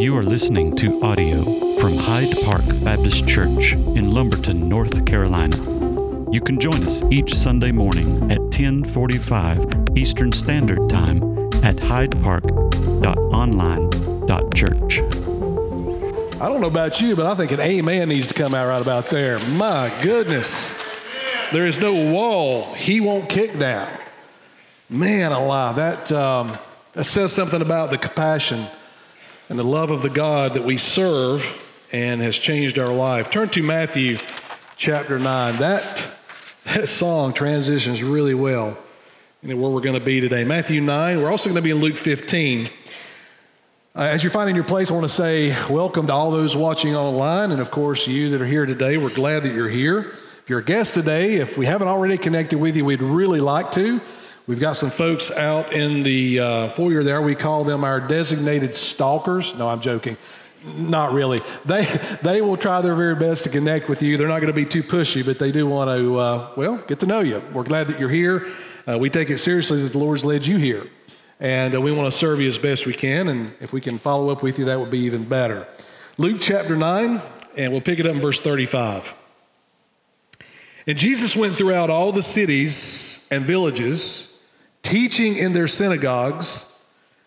You are listening to audio from Hyde Park Baptist Church in Lumberton, North Carolina. You can join us each Sunday morning at 1045 Eastern Standard Time at hydepark.online.church. I don't know about you, but I think an amen needs to come out right about there. My goodness. There is no wall he won't kick down. Man alive, that, um, that says something about the compassion and the love of the God that we serve and has changed our life. Turn to Matthew chapter 9. That, that song transitions really well into where we're going to be today. Matthew 9. We're also going to be in Luke 15. Uh, as you're finding your place, I want to say welcome to all those watching online, and of course, you that are here today. We're glad that you're here. If you're a guest today, if we haven't already connected with you, we'd really like to. We've got some folks out in the uh, foyer there. We call them our designated stalkers. No, I'm joking. Not really. They, they will try their very best to connect with you. They're not going to be too pushy, but they do want to, uh, well, get to know you. We're glad that you're here. Uh, we take it seriously that the Lord's led you here. And uh, we want to serve you as best we can. And if we can follow up with you, that would be even better. Luke chapter 9, and we'll pick it up in verse 35. And Jesus went throughout all the cities and villages, teaching in their synagogues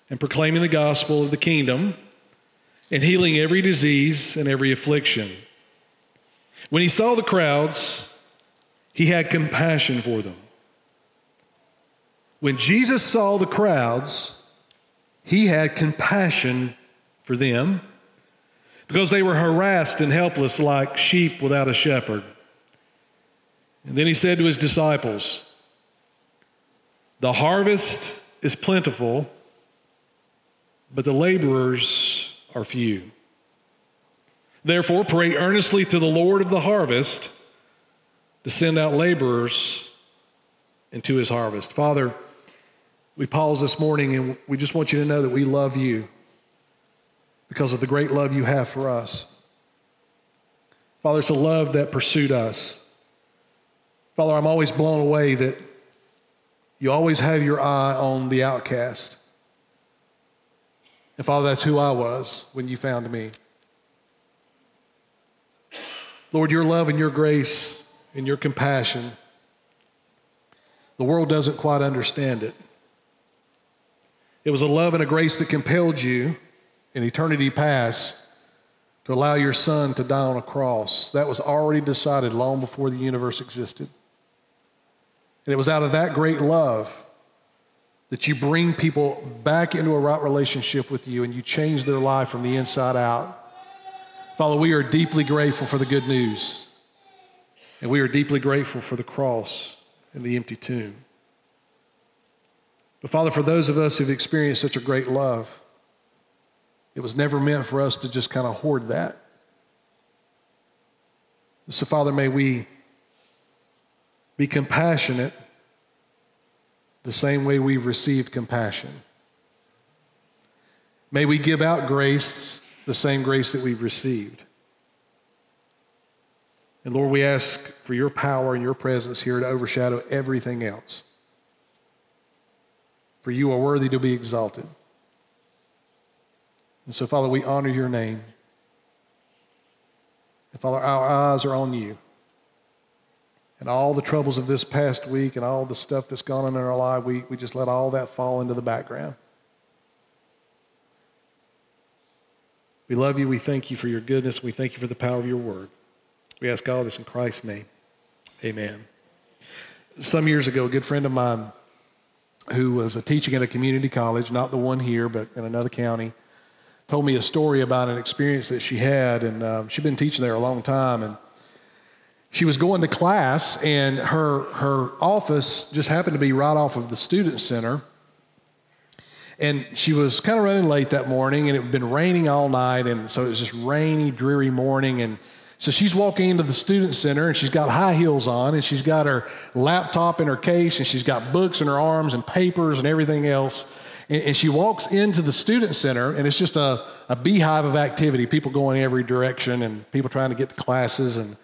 and proclaiming the gospel of the kingdom and healing every disease and every affliction. When he saw the crowds, he had compassion for them when Jesus saw the crowds, he had compassion for them because they were harassed and helpless like sheep without a shepherd. And then he said to his disciples, The harvest is plentiful, but the laborers are few. Therefore, pray earnestly to the Lord of the harvest to send out laborers into his harvest. Father, we pause this morning and we just want you to know that we love you because of the great love you have for us. Father, it's a love that pursued us. Father, I'm always blown away that you always have your eye on the outcast. And Father, that's who I was when you found me. Lord, your love and your grace and your compassion, the world doesn't quite understand it. It was a love and a grace that compelled you in eternity past to allow your son to die on a cross. That was already decided long before the universe existed. And it was out of that great love that you bring people back into a right relationship with you and you change their life from the inside out. Father, we are deeply grateful for the good news. And we are deeply grateful for the cross and the empty tomb. But Father, for those of us who've experienced such a great love, it was never meant for us to just kind of hoard that. So, Father, may we be compassionate the same way we've received compassion. May we give out grace the same grace that we've received. And Lord, we ask for your power and your presence here to overshadow everything else for you are worthy to be exalted. And so, Father, we honor your name. And Father, our eyes are on you. And all the troubles of this past week and all the stuff that's gone on in our life, we, we just let all that fall into the background. We love you. We thank you for your goodness. We thank you for the power of your word. We ask all this in Christ's name. Amen. Some years ago, a good friend of mine who was a teaching at a community college, not the one here, but in another county, told me a story about an experience that she had. And uh, she'd been teaching there a long time. And she was going to class, and her, her office just happened to be right off of the student center. And she was kind of running late that morning, and it had been raining all night. And so it was just rainy, dreary morning. And so she's walking into the student center and she's got high heels on and she's got her laptop in her case and she's got books in her arms and papers and everything else. And, and she walks into the student center and it's just a, a beehive of activity, people going every direction and people trying to get to classes. And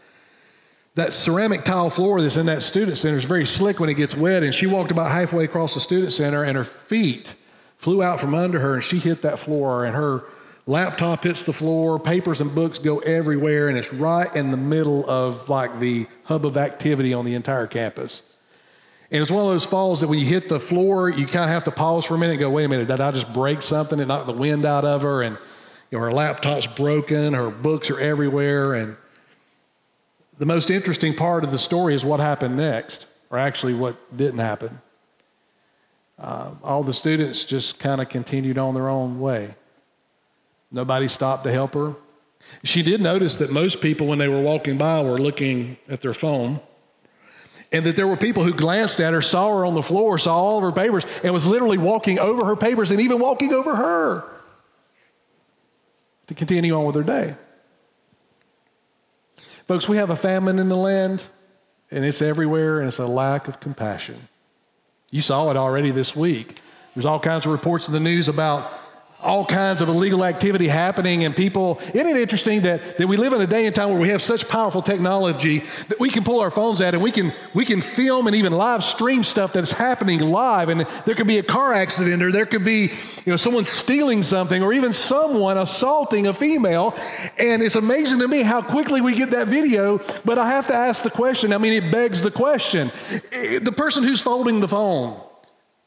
that ceramic tile floor that's in that student center is very slick when it gets wet. And she walked about halfway across the student center and her feet flew out from under her and she hit that floor and her laptop hits the floor, papers and books go everywhere, and it's right in the middle of like the hub of activity on the entire campus. And it's one of those falls that when you hit the floor, you kind of have to pause for a minute and go, wait a minute, did I just break something and knock the wind out of her? And you know, her laptop's broken, her books are everywhere. And the most interesting part of the story is what happened next, or actually what didn't happen. Uh, all the students just kind of continued on their own way. Nobody stopped to help her. She did notice that most people, when they were walking by, were looking at their phone and that there were people who glanced at her, saw her on the floor, saw all of her papers, and was literally walking over her papers and even walking over her to continue on with her day. Folks, we have a famine in the land, and it's everywhere, and it's a lack of compassion. You saw it already this week. There's all kinds of reports in the news about all kinds of illegal activity happening and people isn't it interesting that, that we live in a day and time where we have such powerful technology that we can pull our phones out and we can we can film and even live stream stuff that's happening live. And there could be a car accident or there could be you know someone stealing something or even someone assaulting a female. And it's amazing to me how quickly we get that video. But i have to ask the question. I mean it begs the question. Eh, the person who's folding the phone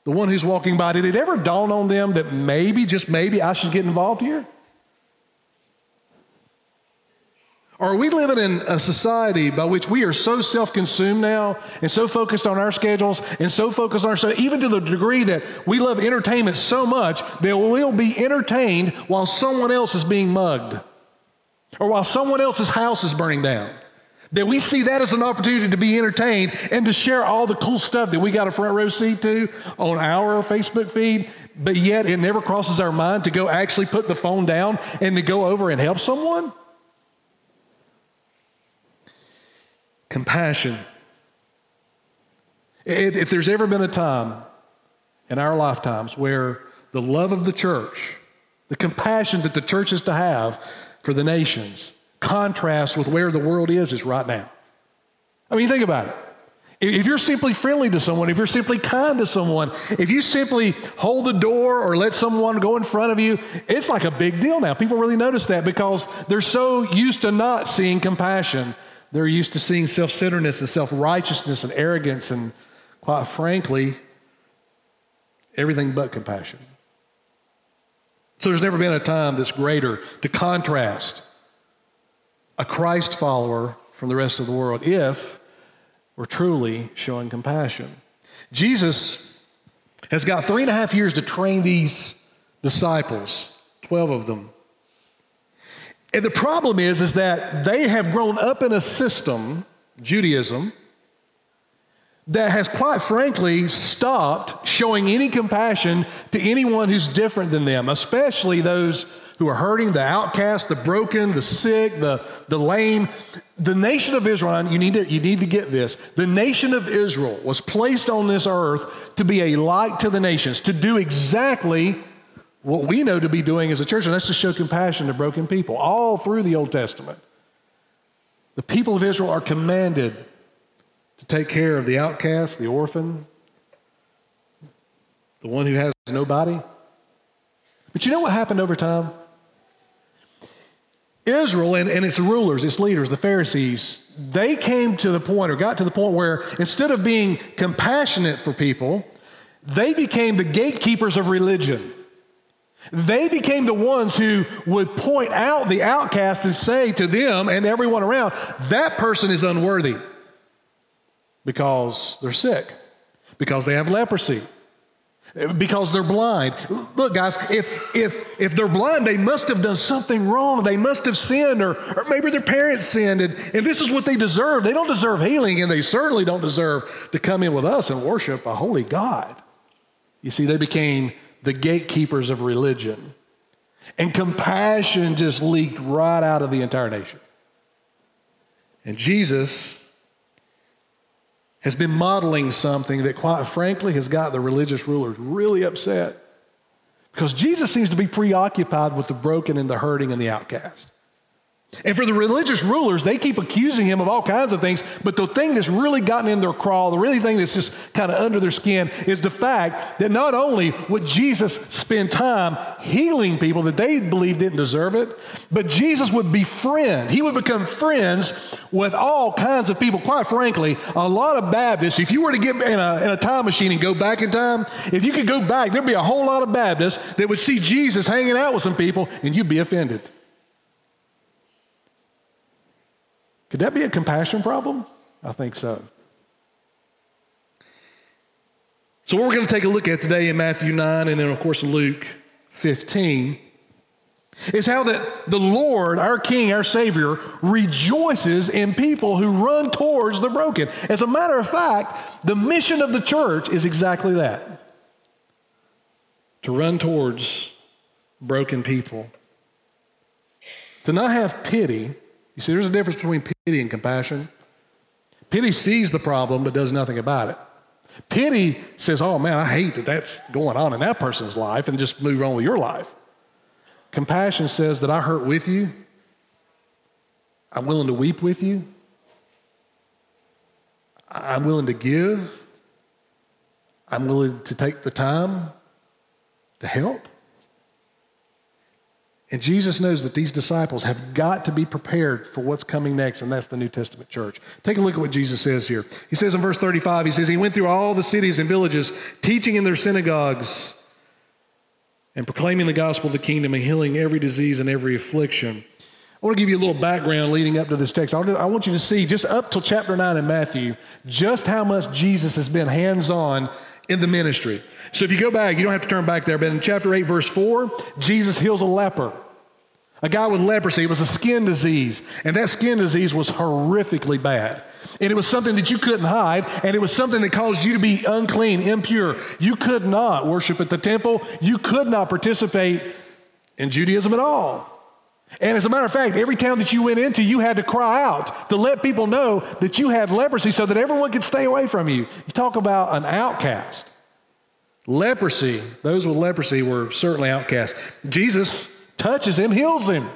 the one who's walking by, did it ever dawn on them that maybe, just maybe, I should get involved here? Or are we living in a society by which we are so self consumed now and so focused on our schedules and so focused on ourselves, even to the degree that we love entertainment so much that we'll be entertained while someone else is being mugged or while someone else's house is burning down? That we see that as an opportunity to be entertained and to share all the cool stuff that we got a front row seat to on our Facebook feed, but yet it never crosses our mind to go actually put the phone down and to go over and help someone? Compassion. If, if there's ever been a time in our lifetimes where the love of the church, the compassion that the church is to have for the nations, contrast with where the world is is right now. I mean, think about it. If you're simply friendly to someone, if you're simply kind to someone, if you simply hold the door or let someone go in front of you, it's like a big deal now. People really notice that because they're so used to not seeing compassion. They're used to seeing self centeredness and self righteousness and arrogance and, quite frankly, everything but compassion. So there's never been a time that's greater to contrast a Christ follower from the rest of the world if we're truly showing compassion. Jesus has got three and a half years to train these disciples, 12 of them. And the problem is, is that they have grown up in a system, Judaism, that has quite frankly stopped showing any compassion to anyone who's different than them, especially those who are hurting, the outcast, the broken, the sick, the, the lame. The nation of Israel, you need, to, you need to get this. The nation of Israel was placed on this earth to be a light to the nations, to do exactly what we know to be doing as a church, and that's to show compassion to broken people, all through the Old Testament. The people of Israel are commanded to take care of the outcast, the orphan, the one who has nobody. But you know what happened over time? Israel and, and its rulers, its leaders, the Pharisees, they came to the point or got to the point where instead of being compassionate for people, they became the gatekeepers of religion. They became the ones who would point out the outcast and say to them and everyone around, that person is unworthy because they're sick, because they have leprosy, because they're blind. Look, guys, if, if, if they're blind, they must have done something wrong. They must have sinned, or, or maybe their parents sinned, and, and this is what they deserve. They don't deserve healing, and they certainly don't deserve to come in with us and worship a holy God. You see, they became the gatekeepers of religion, and compassion just leaked right out of the entire nation. And Jesus has been modeling something that, quite frankly, has got the religious rulers really upset. Because Jesus seems to be preoccupied with the broken and the hurting and the outcast. And for the religious rulers, they keep accusing him of all kinds of things. But the thing that's really gotten in their crawl, the really thing that's just kind of under their skin, is the fact that not only would Jesus spend time healing people that they believed didn't deserve it, but Jesus would befriend, he would become friends with all kinds of people. Quite frankly, a lot of Baptists, if you were to get in a, in a time machine and go back in time, if you could go back, there'd be a whole lot of Baptists that would see Jesus hanging out with some people and you'd be offended. Could that be a compassion problem? I think so. So, what we're going to take a look at today in Matthew 9 and then, of course, Luke 15 is how that the Lord, our King, our Savior, rejoices in people who run towards the broken. As a matter of fact, the mission of the church is exactly that to run towards broken people. To not have pity you see, there's a difference between pity and compassion. Pity sees the problem but does nothing about it. Pity says, oh man, I hate that that's going on in that person's life and just move on with your life. Compassion says that I hurt with you. I'm willing to weep with you. I'm willing to give. I'm willing to take the time to help. And Jesus knows that these disciples have got to be prepared for what's coming next, and that's the New Testament church. Take a look at what Jesus says here. He says in verse 35, he says, He went through all the cities and villages, teaching in their synagogues and proclaiming the gospel of the kingdom and healing every disease and every affliction. I want to give you a little background leading up to this text. I want you to see, just up till chapter 9 in Matthew, just how much Jesus has been hands on in the ministry. So if you go back, you don't have to turn back there, but in chapter 8, verse 4, Jesus heals a leper. A guy with leprosy. It was a skin disease. And that skin disease was horrifically bad. And it was something that you couldn't hide. And it was something that caused you to be unclean, impure. You could not worship at the temple. You could not participate in Judaism at all. And as a matter of fact, every town that you went into, you had to cry out to let people know that you had leprosy so that everyone could stay away from you. You talk about an outcast. Leprosy, those with leprosy were certainly outcasts. Jesus touches him, heals him.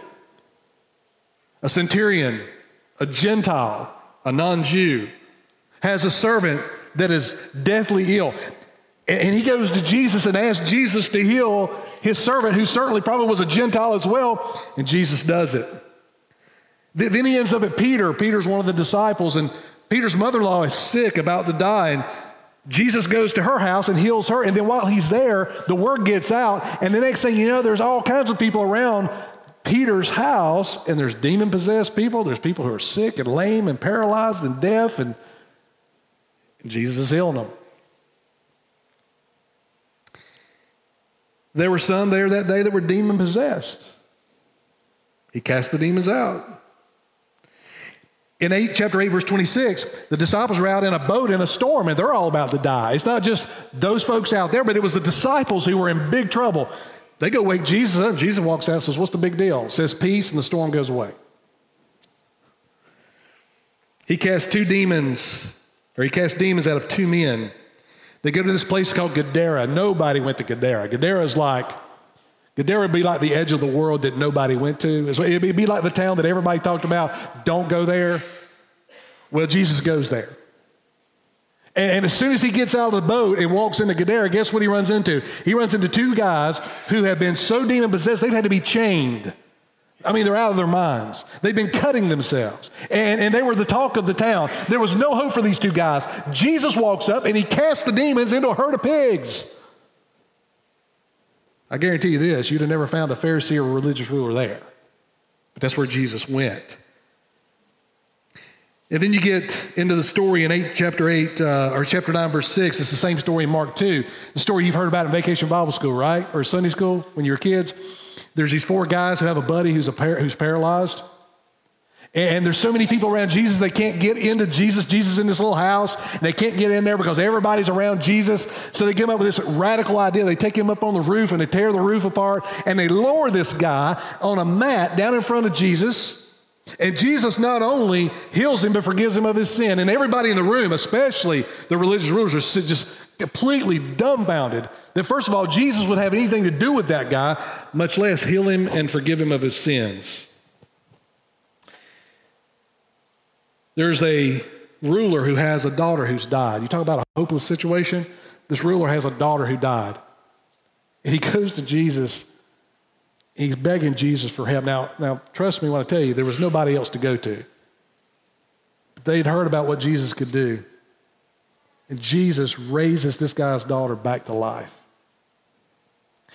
A centurion, a Gentile, a non Jew, has a servant that is deathly ill. And he goes to Jesus and asks Jesus to heal his servant, who certainly probably was a Gentile as well, and Jesus does it. Then he ends up at Peter. Peter's one of the disciples, and Peter's mother in law is sick, about to die, and Jesus goes to her house and heals her. And then while he's there, the word gets out. And the next thing you know, there's all kinds of people around Peter's house, and there's demon possessed people. There's people who are sick and lame and paralyzed and deaf, and Jesus is healing them. There were some there that day that were demon possessed. He cast the demons out. In 8, chapter 8, verse 26, the disciples are out in a boat in a storm and they're all about to die. It's not just those folks out there, but it was the disciples who were in big trouble. They go wake Jesus up. Jesus walks out and says, What's the big deal? Says peace, and the storm goes away. He cast two demons, or he cast demons out of two men. They go to this place called Gadara. Nobody went to Gadara. Gadara is like Gadara would be like the edge of the world that nobody went to. It'd be like the town that everybody talked about. Don't go there. Well, Jesus goes there. And, as soon as he gets out of the boat and walks into Gadara, guess what he runs into? He runs into two guys who have been so demon possessed, they've had to be chained. I mean, they're out of their minds. They've been cutting themselves. And, and they were the talk of the town. There was no hope for these two guys. Jesus walks up and he casts the demons into a herd of pigs. I guarantee you this you'd have never found a Pharisee or a religious ruler there. But that's where Jesus went. And then you get into the story in 8, chapter 8, uh, or chapter 9, verse 6. It's the same story in Mark 2. The story you've heard about in vacation Bible school, right? Or Sunday school when you were kids. There's these four guys who have a buddy who's, a par- who's paralyzed. And there's so many people around Jesus, they can't get into Jesus. Jesus in this little house, and they can't get in there because everybody's around Jesus. So they come up with this radical idea. They take him up on the roof and they tear the roof apart and they lower this guy on a mat down in front of Jesus. And Jesus not only heals him, but forgives him of his sin. And everybody in the room, especially the religious rulers, are just completely dumbfounded that, first of all, Jesus would have anything to do with that guy, much less heal him and forgive him of his sins. There's a ruler who has a daughter who's died. You talk about a hopeless situation? This ruler has a daughter who died. And he goes to Jesus. He's begging Jesus for help. Now, now, trust me when I tell you, there was nobody else to go to. But they'd heard about what Jesus could do. And Jesus raises this guy's daughter back to life.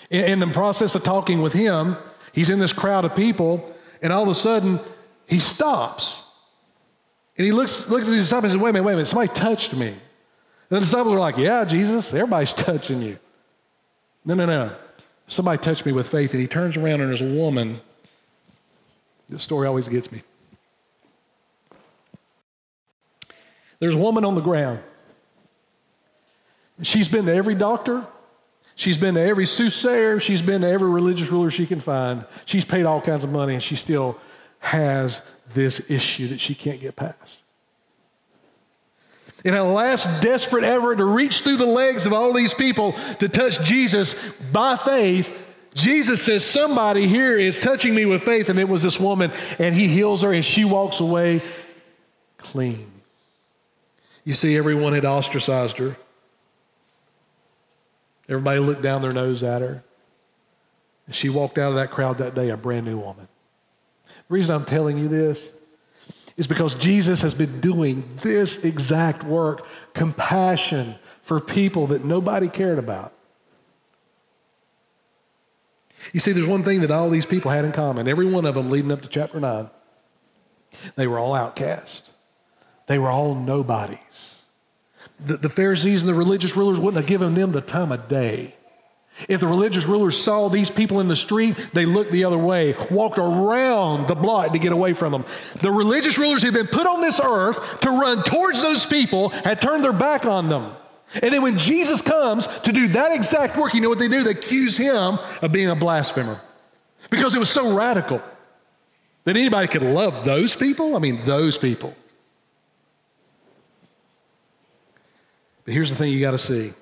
In, in the process of talking with him, he's in this crowd of people, and all of a sudden, he stops. And he looks, looks at his disciples and says, Wait a minute, wait a minute, somebody touched me. And the disciples are like, Yeah, Jesus, everybody's touching you. No, no, no. Somebody touched me with faith. And he turns around and there's a woman. This story always gets me. There's a woman on the ground. She's been to every doctor. She's been to every soothsayer. She's been to every religious ruler she can find. She's paid all kinds of money and she still has this issue that she can't get past. In a last desperate effort to reach through the legs of all these people to touch Jesus by faith, Jesus says, Somebody here is touching me with faith. And it was this woman, and he heals her, and she walks away clean. You see, everyone had ostracized her. Everybody looked down their nose at her. And she walked out of that crowd that day a brand new woman. The reason I'm telling you this is because Jesus has been doing this exact work compassion for people that nobody cared about. You see, there's one thing that all these people had in common, every one of them leading up to chapter 9. They were all outcasts, they were all nobodies. The, the Pharisees and the religious rulers wouldn't have given them the time of day. If the religious rulers saw these people in the street, they looked the other way, walked around the block to get away from them. The religious rulers who'd been put on this earth to run towards those people, had turned their back on them. And then when Jesus comes to do that exact work, you know what they do? They accuse him of being a blasphemer because it was so radical that anybody could love those people. I mean, those people. Here's the thing you got to see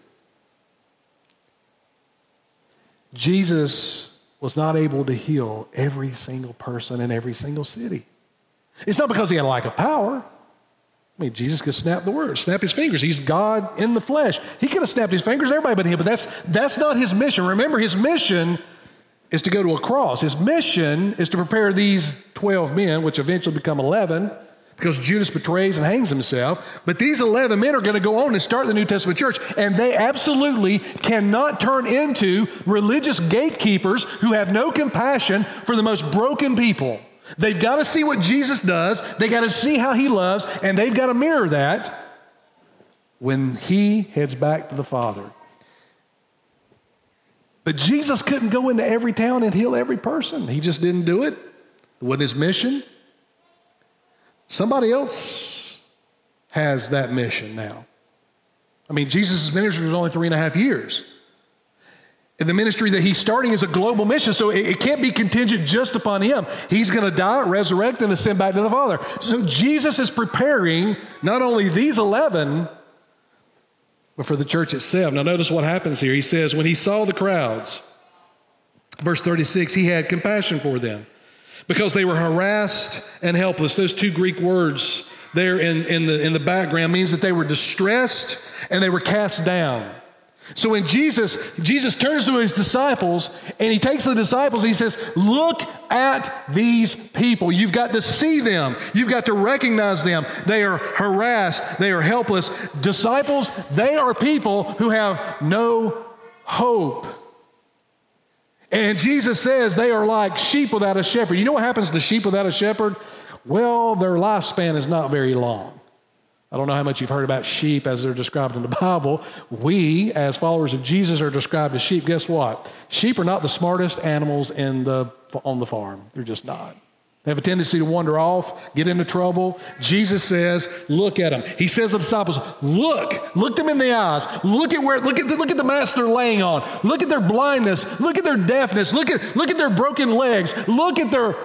Jesus was not able to heal every single person in every single city. It's not because he had a lack of power. I mean, Jesus could snap the word, snap his fingers. He's God in the flesh. He could have snapped his fingers, everybody but him, but that's, that's not his mission. Remember, his mission is to go to a cross. His mission is to prepare these 12 men, which eventually become 11, because Judas betrays and hangs himself. But these 11 men are going to go on and start the New Testament church, and they absolutely cannot turn into religious gatekeepers who have no compassion for the most broken people. They've got to see what Jesus does, they got to see how he loves, and they've got to mirror that when he heads back to the Father. But Jesus couldn't go into every town and heal every person. He just didn't do it. It wasn't his mission. Somebody else has that mission now. I mean, Jesus' ministry was only three and a half years. And the ministry that he's starting is a global mission, so it, it can't be contingent just upon him. He's going to die, resurrect, and ascend back to the Father. So Jesus is preparing not only these 11, but for the church itself. Now, notice what happens here. He says, When he saw the crowds, verse 36, he had compassion for them because they were harassed and helpless. Those two Greek words there in, in, the, in the background means that they were distressed and they were cast down. So when Jesus, Jesus turns to his disciples and he takes the disciples, he says, Look at these people. You've got to see them. You've got to recognize them. They are harassed. They are helpless. Disciples, they are people who have no hope. And Jesus says they are like sheep without a shepherd. You know what happens to sheep without a shepherd? Well, their lifespan is not very long. I don't know how much you've heard about sheep as they're described in the Bible. We, as followers of Jesus, are described as sheep. Guess what? Sheep are not the smartest animals in the, on the farm. They're just not. They have a tendency to wander off, get into trouble. Jesus says, look at them. He says to the disciples, look, look them in the eyes. Look at where, look at the, look at the mess they're laying on. Look at their blindness. Look at their deafness. Look at, look at their broken legs. Look at their,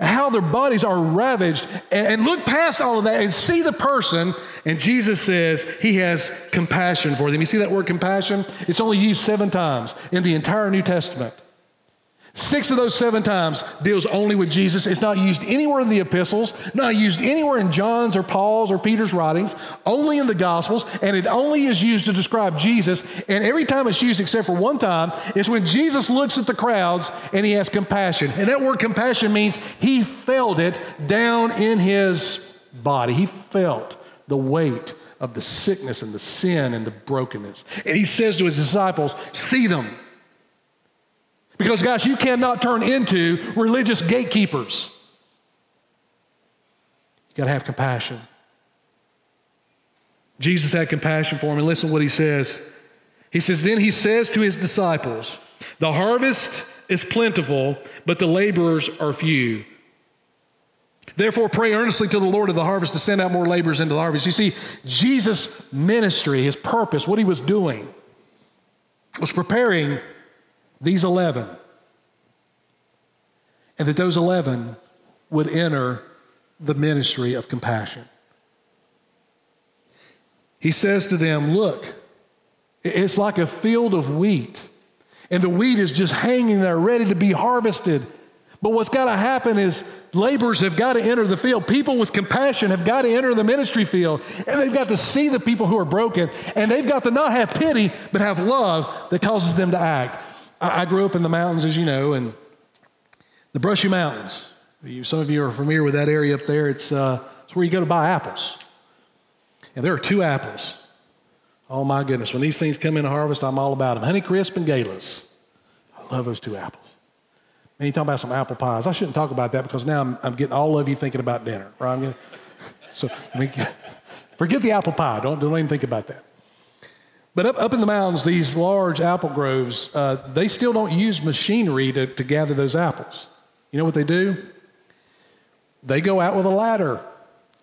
how their bodies are ravaged. And, and look past all of that and see the person. And Jesus says he has compassion for them. You see that word compassion? It's only used seven times in the entire New Testament. Six of those seven times deals only with Jesus. It's not used anywhere in the epistles, not used anywhere in John's or Paul's or Peter's writings, only in the Gospels, and it only is used to describe Jesus. And every time it's used, except for one time, is when Jesus looks at the crowds and he has compassion. And that word compassion means he felt it down in his body. He felt the weight of the sickness and the sin and the brokenness. And he says to his disciples, See them. Because, guys, you cannot turn into religious gatekeepers. You got to have compassion. Jesus had compassion for him, and listen to what he says. He says, Then he says to his disciples, The harvest is plentiful, but the laborers are few. Therefore, pray earnestly to the Lord of the harvest to send out more laborers into the harvest. You see, Jesus' ministry, his purpose, what he was doing, was preparing these 11, and that those 11 would enter the ministry of compassion. He says to them, Look, it's like a field of wheat, and the wheat is just hanging there ready to be harvested. But what's got to happen is laborers have got to enter the field. People with compassion have got to enter the ministry field. And they've got to see the people who are broken. And they've got to not have pity, but have love that causes them to act. I, I grew up in the mountains, as you know, and the Brushy Mountains. You, some of you are familiar with that area up there. It's, uh, it's where you go to buy apples. And there are two apples. Oh my goodness. When these things come in harvest, I'm all about them Honeycrisp and Galas. I love those two apples. Man, you talk about some apple pies. I shouldn't talk about that because now I'm, I'm getting all of you thinking about dinner, right? so I mean, forget the apple pie. Don't, don't even think about that. But up, up in the mountains, these large apple groves, uh, they still don't use machinery to, to gather those apples. You know what they do? They go out with a ladder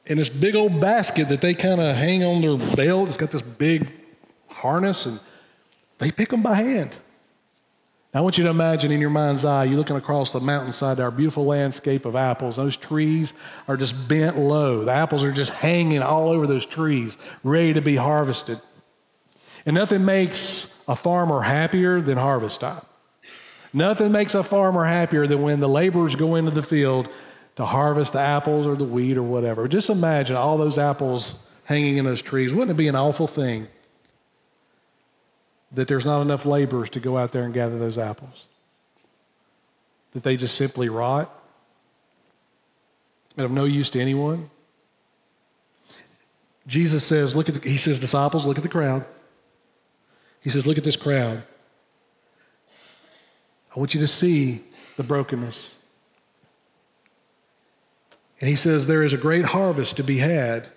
and this big old basket that they kind of hang on their belt. It's got this big harness, and they pick them by hand. Now, I want you to imagine in your mind's eye, you're looking across the mountainside, our beautiful landscape of apples. Those trees are just bent low. The apples are just hanging all over those trees, ready to be harvested. And nothing makes a farmer happier than harvest time. Nothing makes a farmer happier than when the laborers go into the field to harvest the apples or the wheat or whatever. Just imagine all those apples hanging in those trees. Wouldn't it be an awful thing that there's not enough laborers to go out there and gather those apples? That they just simply rot and of no use to anyone? Jesus says, look at the, he says, disciples, look at the crowd. He says, Look at this crowd. I want you to see the brokenness. And he says, There is a great harvest to be had,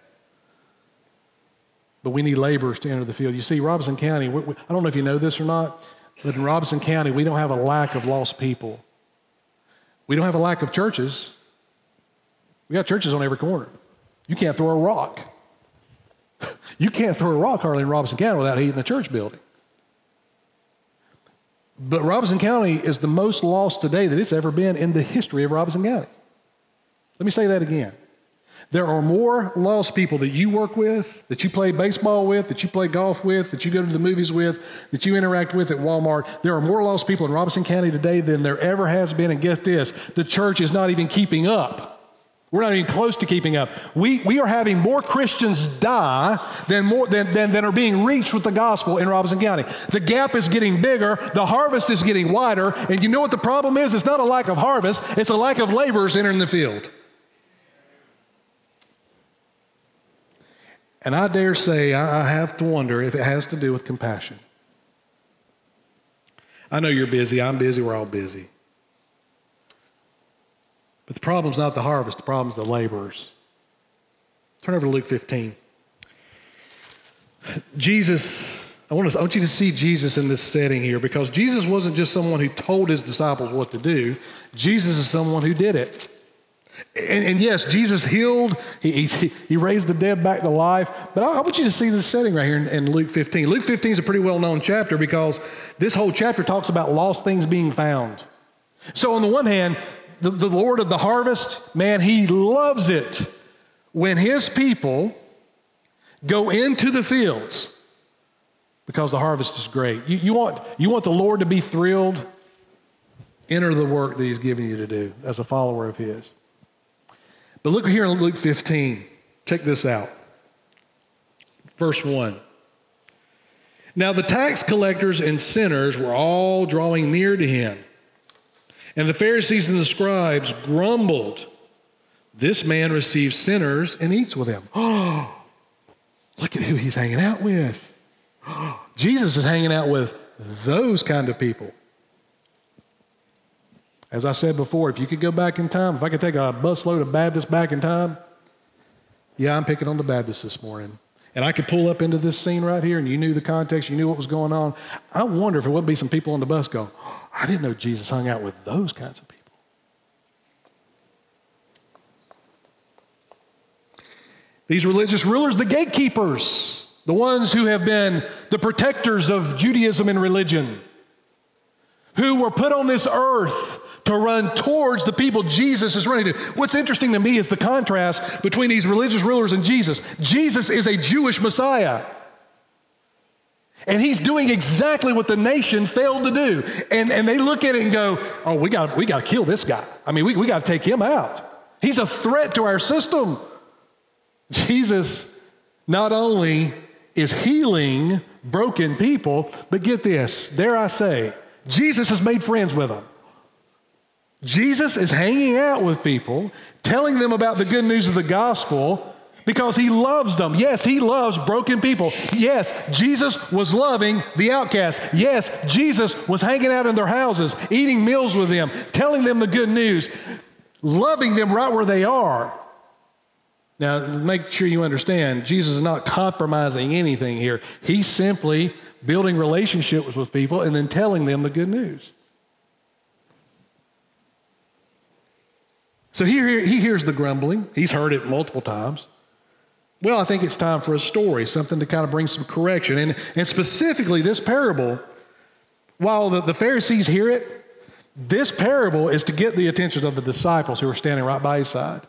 but we need laborers to enter the field. You see, Robeson County, we, we, I don't know if you know this or not, but in Robeson County, we don't have a lack of lost people. We don't have a lack of churches. We got churches on every corner. You can't throw a rock. you can't throw a rock hardly in Robeson County without hitting a church building. But Robeson County is the most lost today that it's ever been in the history of Robeson County. Let me say that again. There are more lost people that you work with, that you play baseball with, that you play golf with, that you go to the movies with, that you interact with at Walmart. There are more lost people in Robeson County today than there ever has been. And get this the church is not even keeping up. We're not even close to keeping up. We, we are having more Christians die than, more, than, than, than are being reached with the gospel in Robeson County. The gap is getting bigger, the harvest is getting wider, and you know what the problem is? It's not a lack of harvest, it's a lack of laborers entering the field. And I dare say, I have to wonder if it has to do with compassion. I know you're busy, I'm busy, we're all busy. But the problem's not the harvest, the problem's the laborers. Turn over to Luke 15. Jesus, I want, to, I want you to see Jesus in this setting here because Jesus wasn't just someone who told his disciples what to do, Jesus is someone who did it. And, and yes, Jesus healed, he, he, he, raised the dead back to life. But I, I want you to see this setting right here in, in Luke 15. Luke 15 is a pretty well known chapter because this whole chapter talks about lost things being found. So, on the one hand, the, the Lord of the harvest, man, he loves it when his people go into the fields because the harvest is great. You, you, want, you want the Lord to be thrilled Enter the work that he's given you to do as a follower of his. But look here in Luke 15. Check this out. Verse 1. Now the tax collectors and sinners were all drawing near to him. And the Pharisees and the scribes grumbled. This man receives sinners and eats with them. Oh, look at who he's hanging out with. Jesus is hanging out with those kind of people. As I said before, if you could go back in time, if I could take a busload of Baptists back in time, yeah, I'm picking on the Baptists this morning. And I could pull up into this scene right here and you knew the context, you knew what was going on. I wonder if it wouldn't be some people on the bus oh, I didn't know Jesus hung out with those kinds of people. These religious rulers, the gatekeepers, the ones who have been the protectors of Judaism and religion, who were put on this earth to run towards the people Jesus is running to. What's interesting to me is the contrast between these religious rulers and Jesus. Jesus is a Jewish Messiah. And he's doing exactly what the nation failed to do. And, and they look at it and go, oh, we got we to kill this guy. I mean, we, we got to take him out. He's a threat to our system. Jesus not only is healing broken people, but get this, dare I say, Jesus has made friends with them. Jesus is hanging out with people, telling them about the good news of the gospel because he loves them. Yes, he loves broken people. Yes, Jesus was loving the outcast. Yes, Jesus was hanging out in their houses, eating meals with them, telling them the good news, loving them right where they are. Now, make sure you understand, Jesus is not compromising anything here. He's simply building relationships with people and then telling them the good news. So he, he hears the grumbling. He's heard it multiple times. Well, I think it's time for a story, something to kind of bring some correction. And, and specifically, this parable, while the, the Pharisees hear it, this parable is to get the attention of the disciples who are standing right by his side,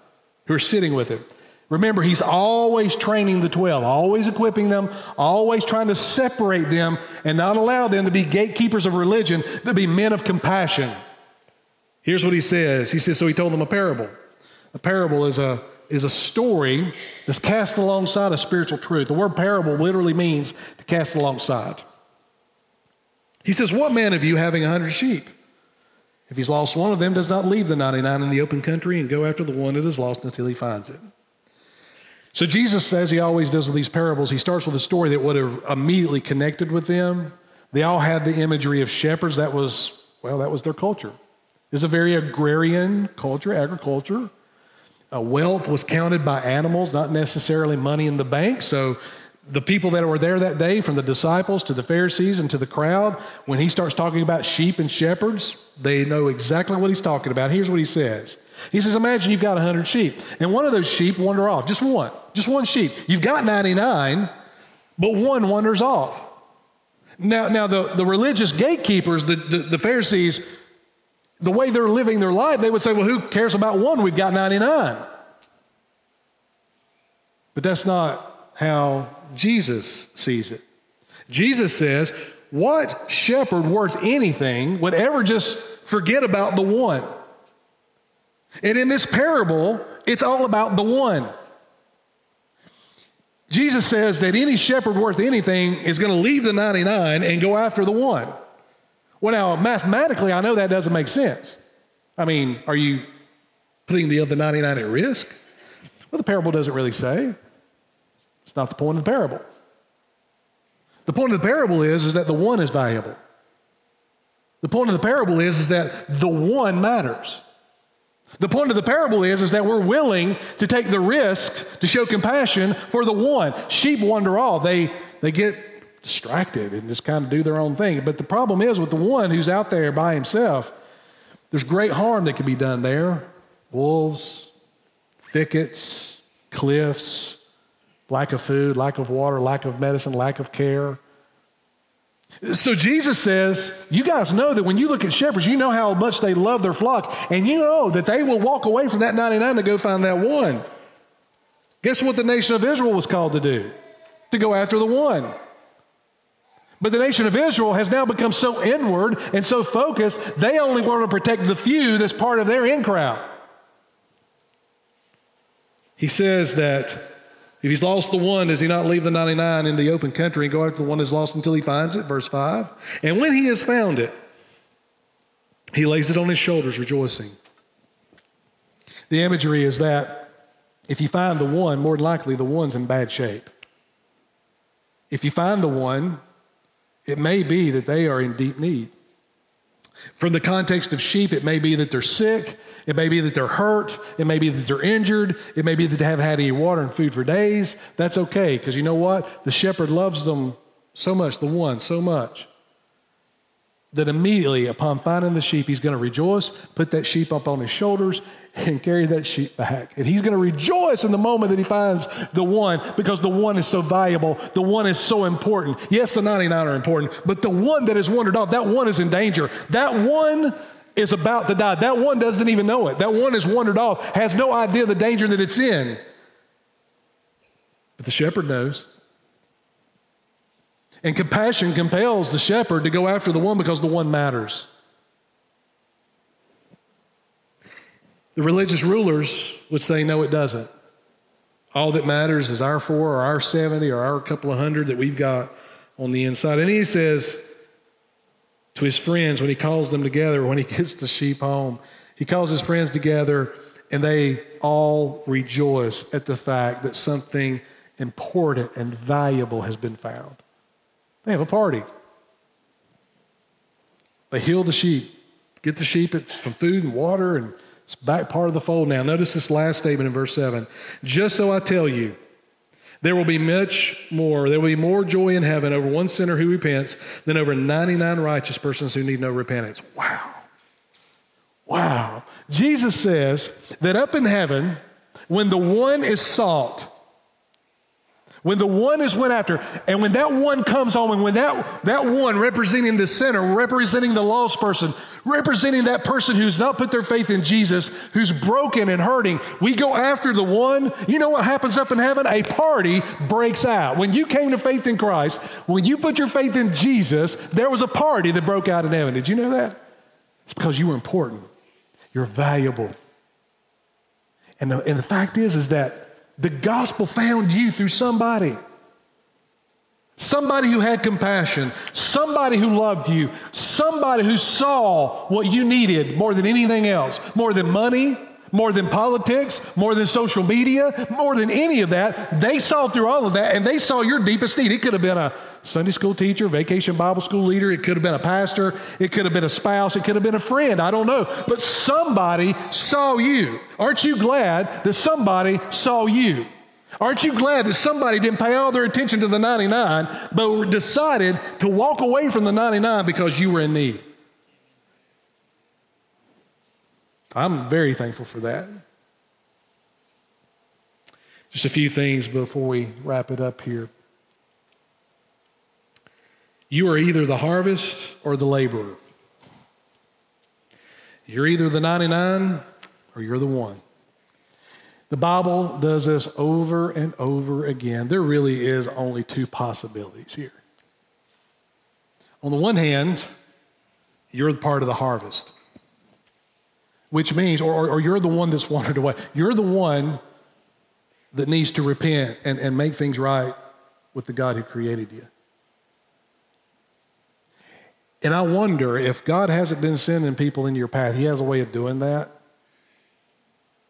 who are sitting with him. Remember, he's always training the 12, always equipping them, always trying to separate them and not allow them to be gatekeepers of religion, but be men of compassion. Here's what he says. He says, so he told them a parable. A parable is a, is a story that's cast alongside a spiritual truth. The word parable literally means to cast alongside. He says, What man of you having a hundred sheep? If he's lost one of them, does not leave the 99 in the open country and go after the one that is lost until he finds it. So Jesus says he always does with these parables, he starts with a story that would have immediately connected with them. They all had the imagery of shepherds. That was, well, that was their culture. It's a very agrarian culture, agriculture. Uh, wealth was counted by animals, not necessarily money in the bank. So the people that were there that day, from the disciples to the Pharisees and to the crowd, when he starts talking about sheep and shepherds, they know exactly what he's talking about. Here's what he says. He says, Imagine you've got 100 sheep, and one of those sheep wander off, just one, just one sheep. You've got 99, but one wanders off. Now, now the, the religious gatekeepers, the, the, the Pharisees, the way they're living their life, they would say, well, who cares about one? We've got 99. But that's not how Jesus sees it. Jesus says, what shepherd worth anything would ever just forget about the one? And in this parable, it's all about the one. Jesus says that any shepherd worth anything is going to leave the 99 and go after the one. Well, now, mathematically, I know that doesn't make sense. I mean, are you putting the other 99 at risk? Well, the parable doesn't really say. It's not the point of the parable. The point of the parable is, is that the one is valuable. The point of the parable is, is that the one matters. The point of the parable is, is that we're willing to take the risk to show compassion for the one. Sheep wander off. They, they get distracted and just kind of do their own thing. But the problem is with the one who's out there by himself, there's great harm that can be done there wolves, thickets, cliffs, lack of food, lack of water, lack of medicine, lack of care. So Jesus says, You guys know that when you look at shepherds, you know how much they love their flock, and you know that they will walk away from that 99 to go find that one. Guess what the nation of Israel was called to do? To go after the one. But the nation of Israel has now become so inward and so focused, they only want to protect the few that's part of their in crowd. He says that if he's lost the one, does he not leave the 99 in the open country and go after the one that's lost until he finds it? Verse 5. And when he has found it, he lays it on his shoulders, rejoicing. The imagery is that if you find the one, more than likely the one's in bad shape. If you find the one, it may be that they are in deep need. From the context of sheep, it may be that they're sick, it may be that they're hurt, it may be that they're injured, it may be that they haven't had any water and food for days. That's okay, because you know what? The shepherd loves them so much, the one so much, that immediately upon finding the sheep, he's going to rejoice, put that sheep up on his shoulders, and carry that sheep back. And he's going to rejoice in the moment that he finds the one because the one is so valuable. The one is so important. Yes, the 99 are important, but the one that is wandered off, that one is in danger. That one is about to die. That one doesn't even know it. That one is wandered off, has no idea the danger that it's in. But the shepherd knows. And compassion compels the shepherd to go after the one because the one matters. The religious rulers would say, no, it doesn't. All that matters is our four or our 70 or our couple of hundred that we've got on the inside. And he says to his friends when he calls them together, when he gets the sheep home, he calls his friends together and they all rejoice at the fact that something important and valuable has been found. They have a party. They heal the sheep, get the sheep some food and water, and it's back part of the fold now. Notice this last statement in verse 7. Just so I tell you, there will be much more. There will be more joy in heaven over one sinner who repents than over 99 righteous persons who need no repentance. Wow. Wow. Jesus says that up in heaven, when the one is sought, when the one is went after, and when that one comes home, and when that, that one representing the sinner, representing the lost person, representing that person who's not put their faith in Jesus, who's broken and hurting, we go after the one. You know what happens up in heaven? A party breaks out. When you came to faith in Christ, when you put your faith in Jesus, there was a party that broke out in heaven. Did you know that? It's because you were important, you're valuable. And the, and the fact is, is that the gospel found you through somebody. Somebody who had compassion, somebody who loved you, somebody who saw what you needed more than anything else, more than money, more than politics, more than social media, more than any of that. They saw through all of that and they saw your deepest need. It could have been a Sunday school teacher, vacation Bible school leader, it could have been a pastor, it could have been a spouse, it could have been a friend. I don't know. But somebody saw you. Aren't you glad that somebody saw you? Aren't you glad that somebody didn't pay all their attention to the 99, but decided to walk away from the 99 because you were in need? I'm very thankful for that. Just a few things before we wrap it up here. You are either the harvest or the laborer. You're either the 99 or you're the one. The Bible does this over and over again. There really is only two possibilities here. On the one hand, you're the part of the harvest which means, or, or, you're the one that's wandered away. You're the one that needs to repent and, and make things right with the God who created you. And I wonder if God hasn't been sending people in your path, He has a way of doing that.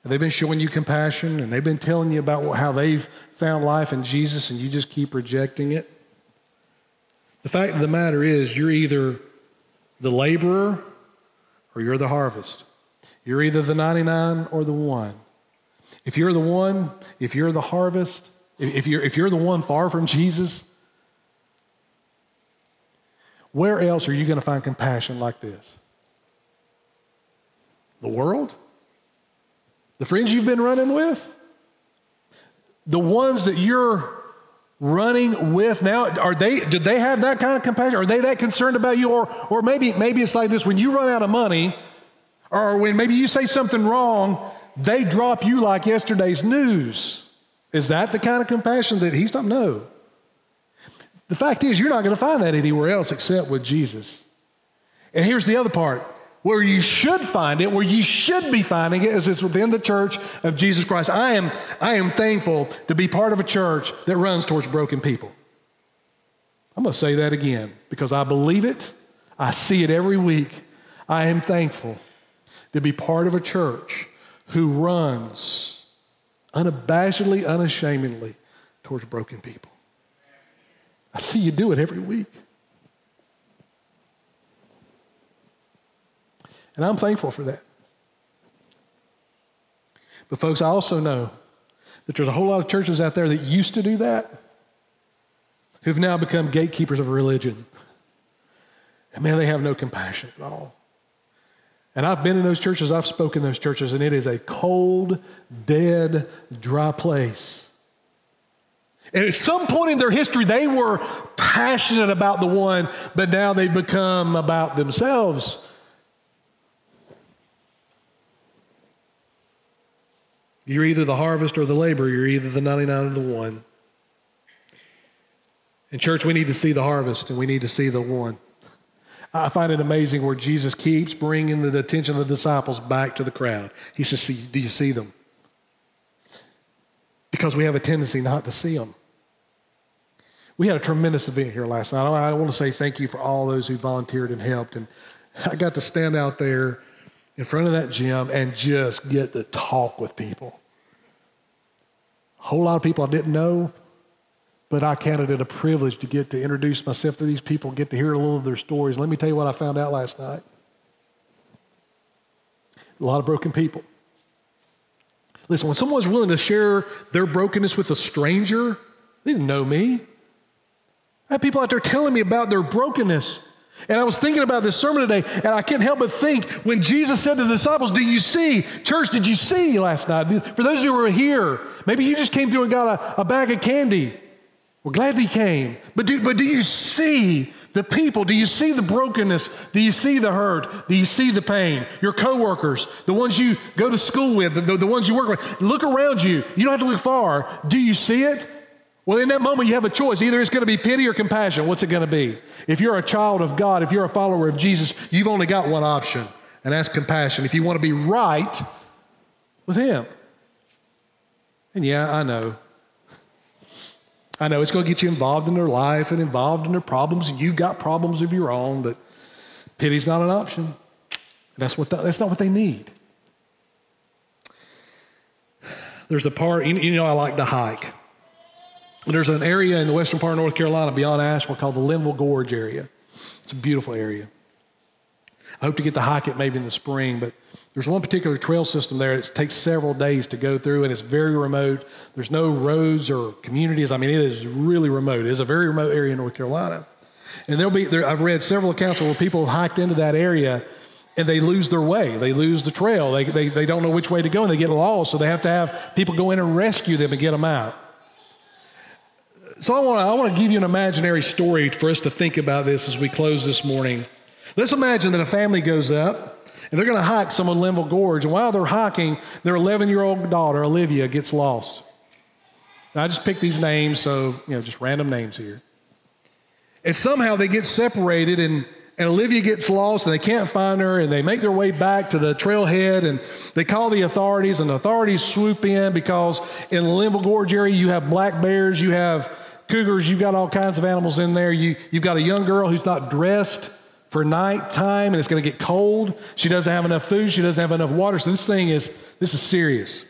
They've been showing you compassion and they've been telling you about how they've found life in Jesus and you just keep rejecting it. The fact of the matter is, you're either the laborer or you're the harvest. You're either the 99 or the one. If you're the one, if you're the harvest, if you're, if you're the one far from Jesus, where else are you going to find compassion like this? The world? The friends you've been running with? The ones that you're running with now are they did they have that kind of compassion are they that concerned about you or or maybe maybe it's like this when you run out of money or when maybe you say something wrong, they drop you like yesterday's news. Is that the kind of compassion that he's talking? No. The fact is, you're not going to find that anywhere else except with Jesus. And here's the other part where you should find it, where you should be finding it, is it's within the church of Jesus Christ. I am, I am thankful to be part of a church that runs towards broken people. I'm going to say that again because I believe it. I see it every week. I am thankful to be part of a church who runs unabashedly, unashamedly towards broken people. I see you do it every week. And I'm thankful for that. But, folks, I also know that there's a whole lot of churches out there that used to do that who've now become gatekeepers of religion. And man, they have no compassion at all. And I've been in those churches, I've spoken in those churches, and it is a cold, dead, dry place. And at some point in their history, they were passionate about the one, but now they've become about themselves. You're either the harvest or the labor. You're either the 99 or the one. In church, we need to see the harvest and we need to see the one. I find it amazing where Jesus keeps bringing the attention of the disciples back to the crowd. He says, see, Do you see them? Because we have a tendency not to see them. We had a tremendous event here last night. I want to say thank you for all those who volunteered and helped. And I got to stand out there in front of that gym and just get to talk with people. A whole lot of people I didn't know, but I counted it a privilege to get to introduce myself to these people, get to hear a little of their stories. Let me tell you what I found out last night. A lot of broken people. Listen, when someone's willing to share their brokenness with a stranger, they didn't know me. I had people out there telling me about their brokenness. And I was thinking about this sermon today, and I can't help but think when Jesus said to the disciples, Do you see? Church, did you see last night? For those who were here, maybe you just came through and got a, a bag of candy. We're glad he came. But do, but do you see the people? Do you see the brokenness? Do you see the hurt? Do you see the pain? Your coworkers, the ones you go to school with, the, the ones you work with. Look around you. You don't have to look far. Do you see it? Well, in that moment, you have a choice. Either it's going to be pity or compassion. What's it going to be? If you're a child of God, if you're a follower of Jesus, you've only got one option, and that's compassion. If you want to be right with Him. And yeah, I know I know it's going to get you involved in their life and involved in their problems, and you've got problems of your own, but pity's not an option. That's, what the, that's not what they need. There's a part, you know, I like to hike. There's an area in the western part of North Carolina beyond Asheville called the Linville Gorge area. It's a beautiful area. I hope to get to hike it maybe in the spring, but there's one particular trail system there that takes several days to go through, and it's very remote. There's no roads or communities. I mean, it is really remote. It is a very remote area in North Carolina. And there'll be, there, I've read several accounts where people hiked into that area and they lose their way. They lose the trail. They, they, they don't know which way to go and they get lost. So they have to have people go in and rescue them and get them out. So I want I want to give you an imaginary story for us to think about this as we close this morning. Let's imagine that a family goes up and they're going to hike some of Linville Gorge. And while they're hiking, their 11 year old daughter, Olivia, gets lost. I just picked these names, so, you know, just random names here. And somehow they get separated, and, and Olivia gets lost, and they can't find her, and they make their way back to the trailhead, and they call the authorities, and the authorities swoop in because in the Linville Gorge area, you have black bears, you have cougars, you've got all kinds of animals in there. You, you've got a young girl who's not dressed for nighttime and it's going to get cold. She doesn't have enough food. She doesn't have enough water. So this thing is, this is serious.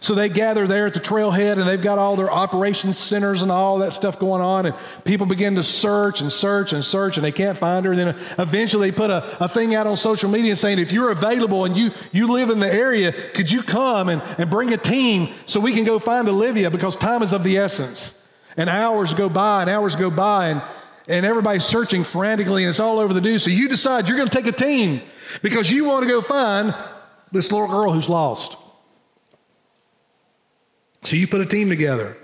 So they gather there at the trailhead and they've got all their operations centers and all that stuff going on. And people begin to search and search and search and they can't find her. And then eventually they put a, a thing out on social media saying, if you're available and you, you live in the area, could you come and, and bring a team so we can go find Olivia because time is of the essence. And hours go by and hours go by. And and everybody's searching frantically and it's all over the news. So you decide you're going to take a team because you want to go find this little girl who's lost. So you put a team together.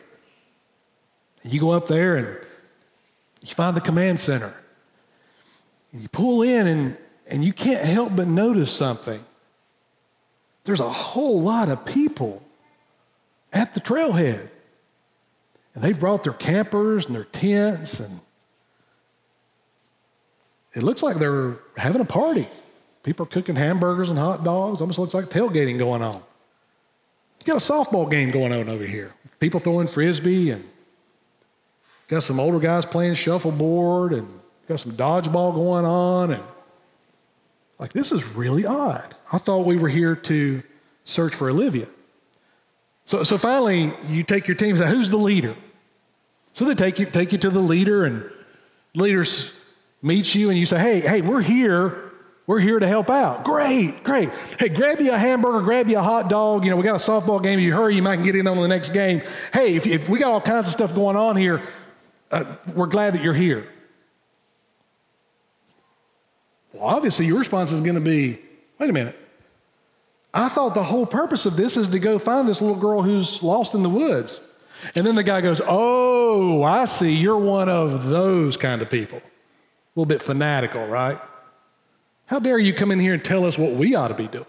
You go up there and you find the command center. And you pull in and, and you can't help but notice something. There's a whole lot of people at the trailhead. And they've brought their campers and their tents, and it looks like they're having a party. People are cooking hamburgers and hot dogs. Almost looks like tailgating going on. You got a softball game going on over here. People throwing frisbee and got some older guys playing shuffleboard and got some dodgeball going on and like this is really odd. I thought we were here to search for Olivia. So, so finally, you take your team and say, Who's the leader? So they take you, take you to the leader, and leaders meet you, and you say, Hey, hey, we're here. We're here to help out. Great, great. Hey, grab you a hamburger, grab you a hot dog. You know, we got a softball game. If you hurry, you might get in on the next game. Hey, if, if we got all kinds of stuff going on here, uh, we're glad that you're here. Well, obviously, your response is going to be wait a minute. I thought the whole purpose of this is to go find this little girl who's lost in the woods. And then the guy goes, Oh, I see. You're one of those kind of people. A little bit fanatical, right? How dare you come in here and tell us what we ought to be doing?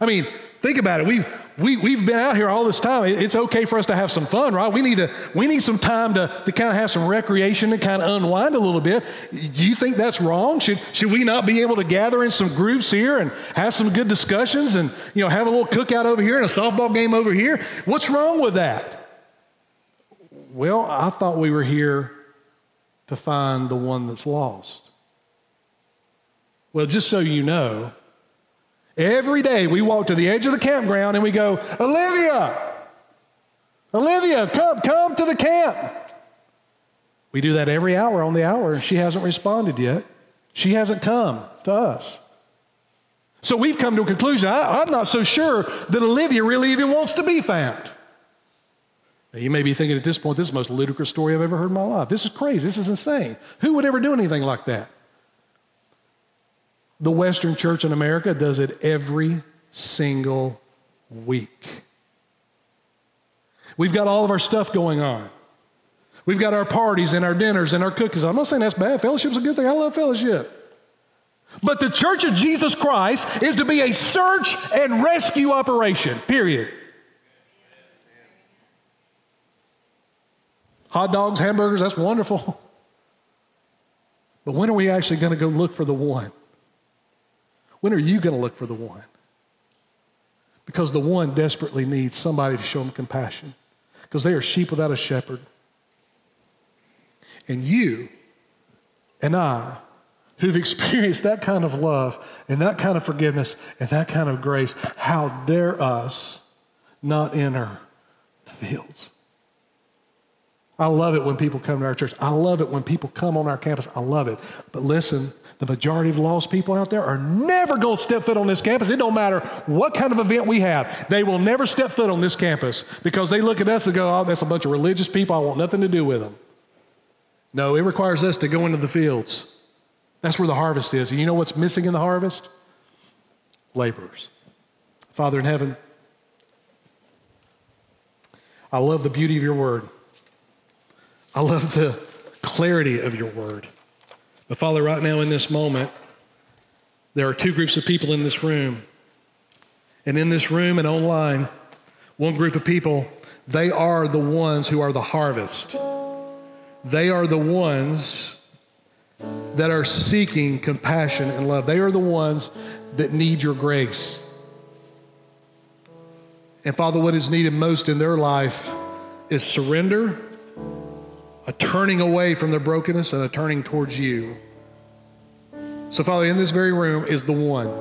I mean, think about it. We've, we, we've been out here all this time. It's okay for us to have some fun, right? We need, to, we need some time to, to kind of have some recreation and kind of unwind a little bit. Do you think that's wrong? Should, should we not be able to gather in some groups here and have some good discussions and you know, have a little cookout over here and a softball game over here? What's wrong with that? Well, I thought we were here to find the one that's lost. Well, just so you know, Every day we walk to the edge of the campground and we go, Olivia, Olivia, come, come to the camp. We do that every hour on the hour, and she hasn't responded yet. She hasn't come to us. So we've come to a conclusion. I, am not so sure that Olivia really even wants to be found. Now, you may be thinking at this point, this is the most ludicrous story I've ever heard in my life. This is crazy. This is insane. Who would ever do anything like that? The Western Church in America does it every single week. We've got all of our stuff going on. We've got our parties and our dinners and our cookies. I'm not saying that's bad. Fellowship's a good thing. I love fellowship. But the Church of Jesus Christ is to be a search and rescue operation, period. Hot dogs, hamburgers, that's wonderful. But when are we actually going to go look for the one? When are you going to look for the one? Because the one desperately needs somebody to show them compassion because they are sheep without a shepherd. And you and I, who've experienced that kind of love and that kind of forgiveness and that kind of grace, how dare us not enter the fields? I love it when people come to our church. I love it when people come on our campus. I love it. But listen, the majority of lost people out there are never going to step foot on this campus. It don't matter what kind of event we have. They will never step foot on this campus because they look at us and go, oh, that's a bunch of religious people. I want nothing to do with them. No, it requires us to go into the fields. That's where the harvest is. And you know what's missing in the harvest? Laborers. Father in heaven, I love the beauty of your word. I love the clarity of your word. But Father, right now in this moment, there are two groups of people in this room. And in this room and online, one group of people, they are the ones who are the harvest. They are the ones that are seeking compassion and love. They are the ones that need your grace. And Father, what is needed most in their life is surrender a turning away from their brokenness and a turning towards you. So, Father, in this very room is the one.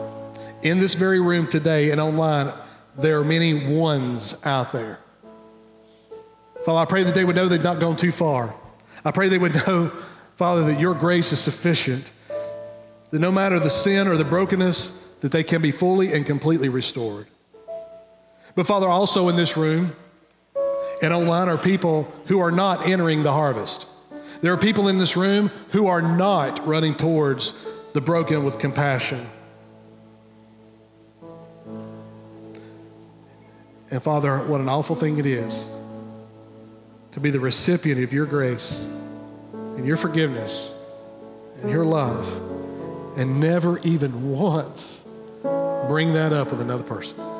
In this very room today and online, there are many ones out there. Father, I pray that they would know they've not gone too far. I pray they would know, Father, that your grace is sufficient, that no matter the sin or the brokenness, that they can be fully and completely restored. But Father, also in this room, and online are people who are not entering the harvest. There are people in this room who are not running towards the broken with compassion. And Father, what an awful thing it is to be the recipient of your grace and your forgiveness and your love and never even once bring that up with another person.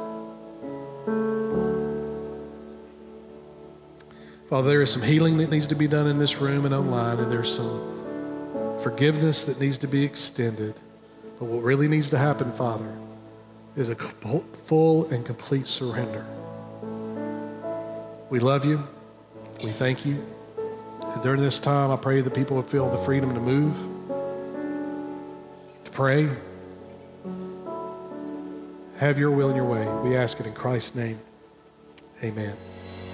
Father, there is some healing that needs to be done in this room and online, and there's some forgiveness that needs to be extended. But what really needs to happen, Father, is a full and complete surrender. We love you. We thank you. And during this time, I pray that people would feel the freedom to move, to pray. Have your will and your way. We ask it in Christ's name. Amen.